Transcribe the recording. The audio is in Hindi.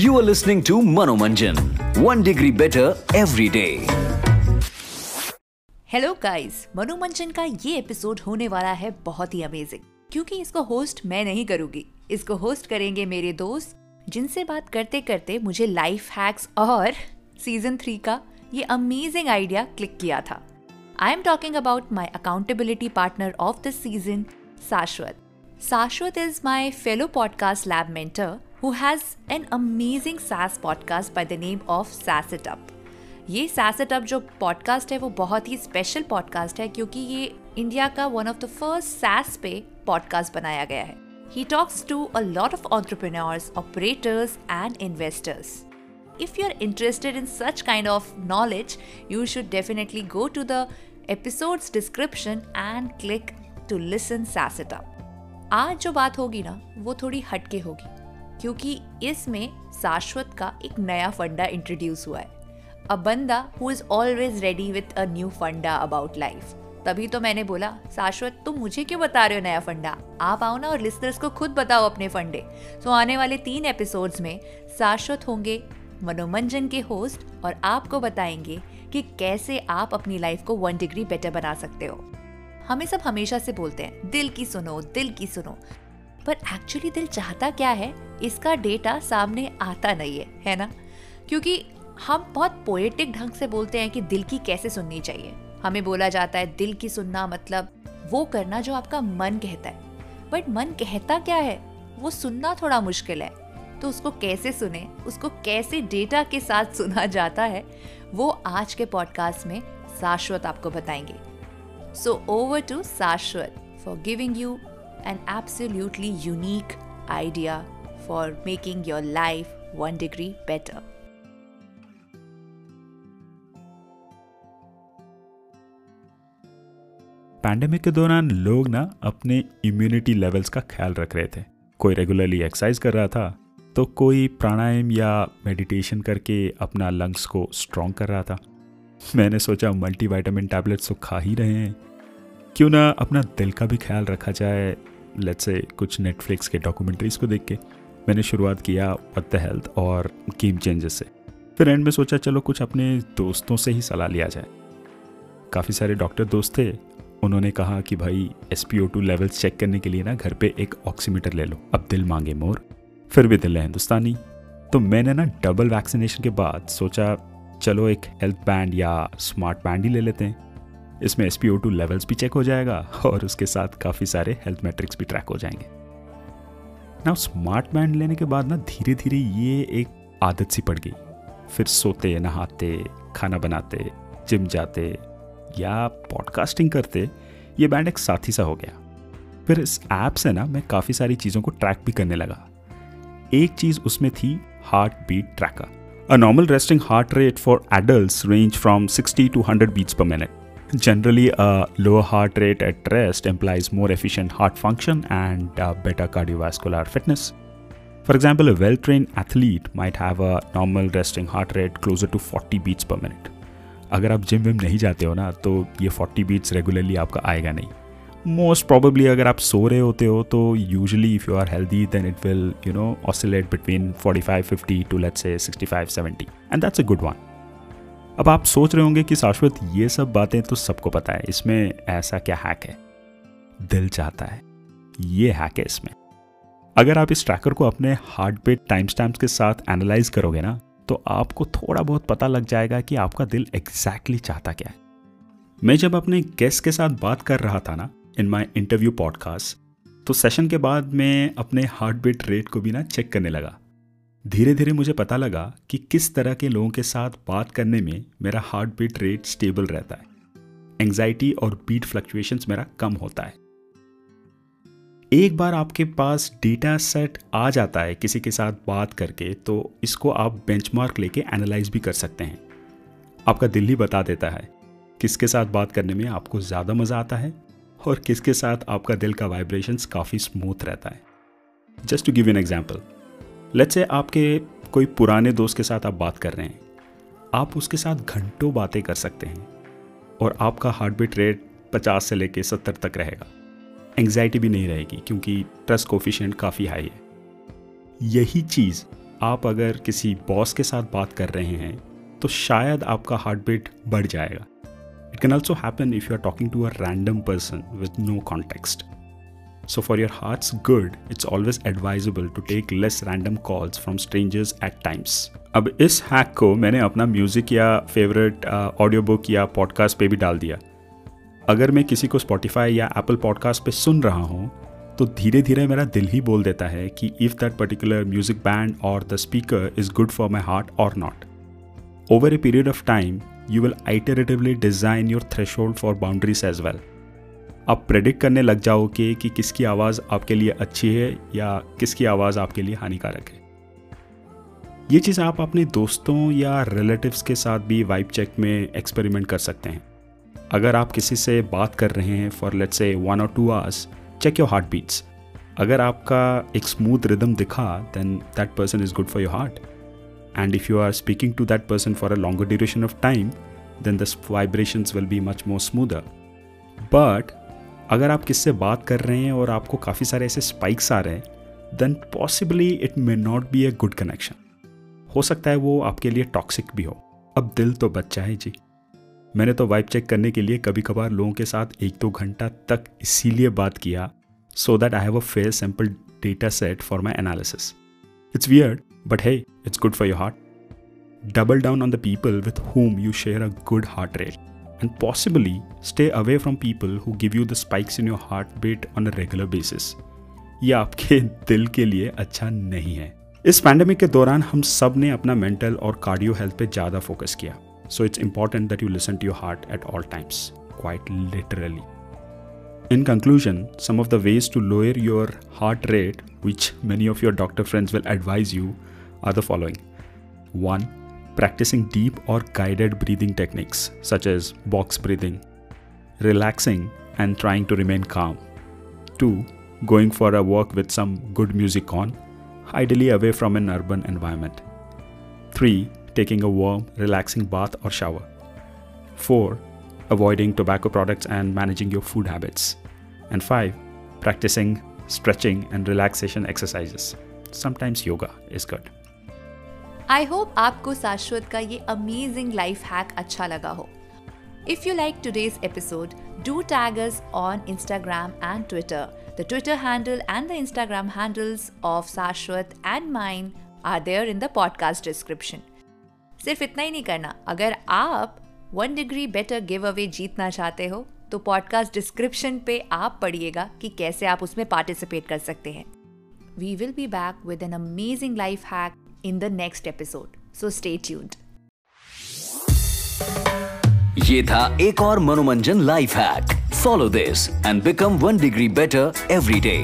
You are listening to Manomanjan. One degree better every day. Hello guys Manomanjan का ये एपिसोड होने वाला है बहुत ही अमेजिंग क्योंकि इसको होस्ट मैं नहीं करूँगी. इसको होस्ट करेंगे मेरे दोस्त, जिनसे बात करते करते मुझे लाइफ हैक्स और सीज़न थ्री का ये अमेजिंग आइडिया क्लिक किया था. I am talking about my accountability partner of this season Shashwat Shashwat is my fellow podcast lab mentor. who has an amazing SaaS podcast by the name of SaaS It Up. ये SaaS It Up जो पॉडकास्ट है वो बहुत ही स्पेशल पॉडकास्ट है क्योंकि ये इंडिया का one of the first SaaS पे पॉडकास्ट बनाया गया है He talks to a lot of entrepreneurs, operators, and investors. If you're interested in such kind of knowledge, you should definitely go to the episode's description and click to listen SaaS It Up. आज जो बात होगी ना वो थोड़ी हटके होगी क्योंकि इसमें शाश्वत का एक नया फंडा इंट्रोड्यूस हुआ है। अ बंदा who is always ready with a new फंडा अबाउट लाइफ तभी तो मैंने बोला, शाश्वत, तुम मुझे क्यों बता रहे हो नया फंडा? आप आओ ना और लिस्टर्स को खुद बताओ अपने फंडे। सो आने वाले तीन एपिसोड्स में शाश्वत होंगे मनोमंजन के होस्ट और आपको बताएँगे कि कैसे आप अपनी लाइफ को वन डिग्री बेटर बना सकते हो। हमें सब हमेशा से बोलते हैं, दिल की सुनो, दिल की सुनो। पर एक्चुअली दिल चाहता क्या है? इसका डेटा सामने आता नहीं है है ना? क्योंकि हम बहुत पोएटिक ढंग से बोलते हैं कि दिल की कैसे सुननी चाहिए। हमें बोला जाता है, दिल की सुनना मतलब वो करना जो आपका मन कहता है। बट मन कहता क्या है? वो सुनना थोड़ा मुश्किल है। तो उसको कैसे सुने, उसको कैसे डेटा के साथ सुना जाता है, वो आज के पॉडकास्ट में शाश्वत आपको बताएँगे। So over to Shashwat for giving you an absolutely unique idea for making your life one degree better. Pandemic के दौरान लोग ना अपने इम्यूनिटी लेवल्स का ख्याल रख रहे थे। कोई रेगुलरली एक्सरसाइज कर रहा था तो कोई प्राणायाम या मेडिटेशन करके अपना लंग्स को स्ट्रॉन्ग कर रहा था। मैंने सोचा मल्टीवाइटामिन टैबलेट्स तो खा ही रहे हैं। क्यों ना अपना दिल का भी ख्याल रखा जाए लेट्स से कुछ नेटफ्लिक्स के डॉक्यूमेंट्रीज को देख के। मैंने शुरुआत किया वट द हेल्थ और गेम चेंजेस से। फिर एंड में सोचा, चलो कुछ अपने दोस्तों से ही सलाह लिया जाए। काफ़ी सारे डॉक्टर दोस्त थे। उन्होंने कहा कि भाई S P O two levels check करने के लिए ना घर पे एक ऑक्सीमीटर ले लो। अब दिल मांगे मोर। फिर भी दिल है हिंदुस्तानी। तो मैंने ना डबल वैक्सीनेशन के बाद सोचा, चलो एक हेल्थ बैंड या स्मार्ट बैंड ही ले लेते हैं। इसमें एस पी लेवल्स भी चेक हो जाएगा और उसके साथ काफ़ी सारे हेल्थ मैट्रिक्स भी ट्रैक हो जाएँगे। ना स्मार्ट बैंड लेने के बाद ना धीरे धीरे ये एक आदत सी पड़ गई। फिर सोते, नहाते, खाना बनाते जिम जाते या पॉडकास्टिंग करते, ये बैंड एक साथी सा हो गया। फिर इस ऐप से ना मैं काफ़ी सारी चीज़ों को ट्रैक भी करने लगा। एक चीज़ उसमें थी heart beat tracker a normal resting heart rate for adult range from 60 to 100 beats पर minute. Generally, a lower heart rate at rest implies more efficient heart function and uh, better cardiovascular fitness. For example, a well trained athlete might have a normal resting heart rate closer to 40 beats per minute. अगर आप जिम विम नहीं जाते हो ना तो ये 40 बीट्स रेगुलरली आपका आएगा नहीं मोस्ट प्रॉबली अगर आप सो रहे होते हो तो usually if you are healthy then it will you know oscillate between 45 50 to let's say 65 70 and that's a good one अब आप सोच रहे होंगे कि शाश्वत ये सब बातें तो सबको पता है, इसमें ऐसा क्या हैक है? दिल चाहता है। ये हैक है इसमें। अगर आप इस ट्रैकर को अपने हार्ट बीट टाइम स्टैम्प के साथ एनालाइज करोगे ना तो आपको थोड़ा बहुत पता लग जाएगा कि आपका दिल एग्जैक्टली चाहता क्या है। मैं जब अपने गेस्ट के साथ बात कर रहा था ना इन माई इंटरव्यू पॉडकास्ट तो सेशन के बाद मैं अपने हार्ट बीट रेट को भी ना चेक करने लगा। धीरे धीरे मुझे पता लगा कि किस तरह के लोगों के साथ बात करने में मेरा हार्ट बीट रेट स्टेबल रहता है। एंग्जाइटी और बीट फ्लक्चुएशंस मेरा कम होता है। एक बार आपके पास डेटा सेट आ जाता है किसी के साथ बात करके तो इसको आप बेंचमार्क लेके एनालाइज भी कर सकते हैं। आपका दिल ही बता देता है किसके साथ बात करने में आपको ज़्यादा मज़ा आता है और किसके साथ आपका दिल का वाइब्रेशन काफ़ी स्मूथ रहता है। Just to give an example let's say आपके कोई पुराने दोस्त के साथ आप बात कर रहे हैं। आप उसके साथ घंटों बातें कर सकते हैं और आपका हार्ट बीट रेट पचास से लेके सत्तर तक रहेगा। एंग्जाइटी भी नहीं रहेगी क्योंकि ट्रस्ट कोफिशियंट काफ़ी हाई है। यही चीज़ आप अगर किसी बॉस के साथ बात कर रहे हैं तो शायद आपका हार्ट बीट बढ़ जाएगा। It can also happen if you are talking to a random person with no context So, for your heart's good, it's always advisable to take less random calls from strangers at times. अब इस हैक को मैंने अपना म्यूज़िक या फेवरेट ऑडियो बुक या पॉडकास्ट पे भी डाल दिया। अगर मैं किसी को स्पॉटिफाई या एप्पल पॉडकास्ट पे सुन रहा हूँ तो धीरे धीरे मेरा दिल ही बोल देता है कि if that particular music band और the speaker is good for my heart और not over a period of time you will iteratively design your threshold for boundaries as well आप प्रेडिक्ट करने लग जाओगे कि किसकी आवाज़ आपके लिए अच्छी है या किसकी आवाज़ आपके लिए हानिकारक है। ये चीज़ आप अपने दोस्तों या रिलेटिव्स के साथ भी वाइब चेक में एक्सपेरिमेंट कर सकते हैं। अगर आप किसी से बात कर रहे हैं फॉर लेट्स से वन और two hours check your heart beats अगर आपका एक स्मूथ रिदम दिखा then that person is good for your heart and if you are speaking to that person for a longer duration of time then the will be much more smoother but अगर आप किससे बात कर रहे हैं और आपको काफ़ी सारे ऐसे स्पाइक्स आ रहे हैं then possibly it may not be a good connection हो सकता है वो आपके लिए टॉक्सिक भी हो। अब दिल तो बच्चा है जी। मैंने तो वाइब चेक करने के लिए कभी कभार लोगों के साथ एक दो घंटा तक इसीलिए बात किया so that I have a fair sample data set for my analysis it's weird but है it's good for your heart double down on the people with whom you share a good heart rate and possibly stay away from people who give you the spikes in your heartbeat on a regular basis. ये आपके दिल के लिए अच्छा नहीं है इस पैंडमिक के दौरान हम सब ने अपना मेंटल और कार्डियो हेल्थ पे ज़्यादा फोकस किया so it's important that you listen to your heart at all times quite literally In conclusion, some of the ways to lower your heart rate, which many of your doctor friends will advise you, are the following 1 practicing deep or guided breathing techniques such as box breathing, relaxing and trying to remain calm. 2. Going for a walk with some good music on, ideally away from an urban environment. 3. Taking a warm, relaxing bath or shower. 4. Avoiding tobacco products and managing your food habits. And 5. Practicing stretching and relaxation exercises. Sometimes yoga is good. I hope आपको शाश्वत का ये अमेजिंग लाइफ हैक अच्छा लगा हो। If you like today's episode do tag us on Instagram and Twitter the Twitter handle and the Instagram handles of Shashwat and mine are there in the podcast description सिर्फ़ इतना ही नहीं करना। अगर आप one degree better give away जीतना चाहते हो तो पॉडकास्ट डिस्क्रिप्शन पे आप पढ़िएगा कि कैसे आप उसमें पार्टिसिपेट कर सकते हैं। We will be back with an amazing life hack in the next episode. So, stay tuned. ये था एक और मनोरंजन life hack follow this and become one degree better every day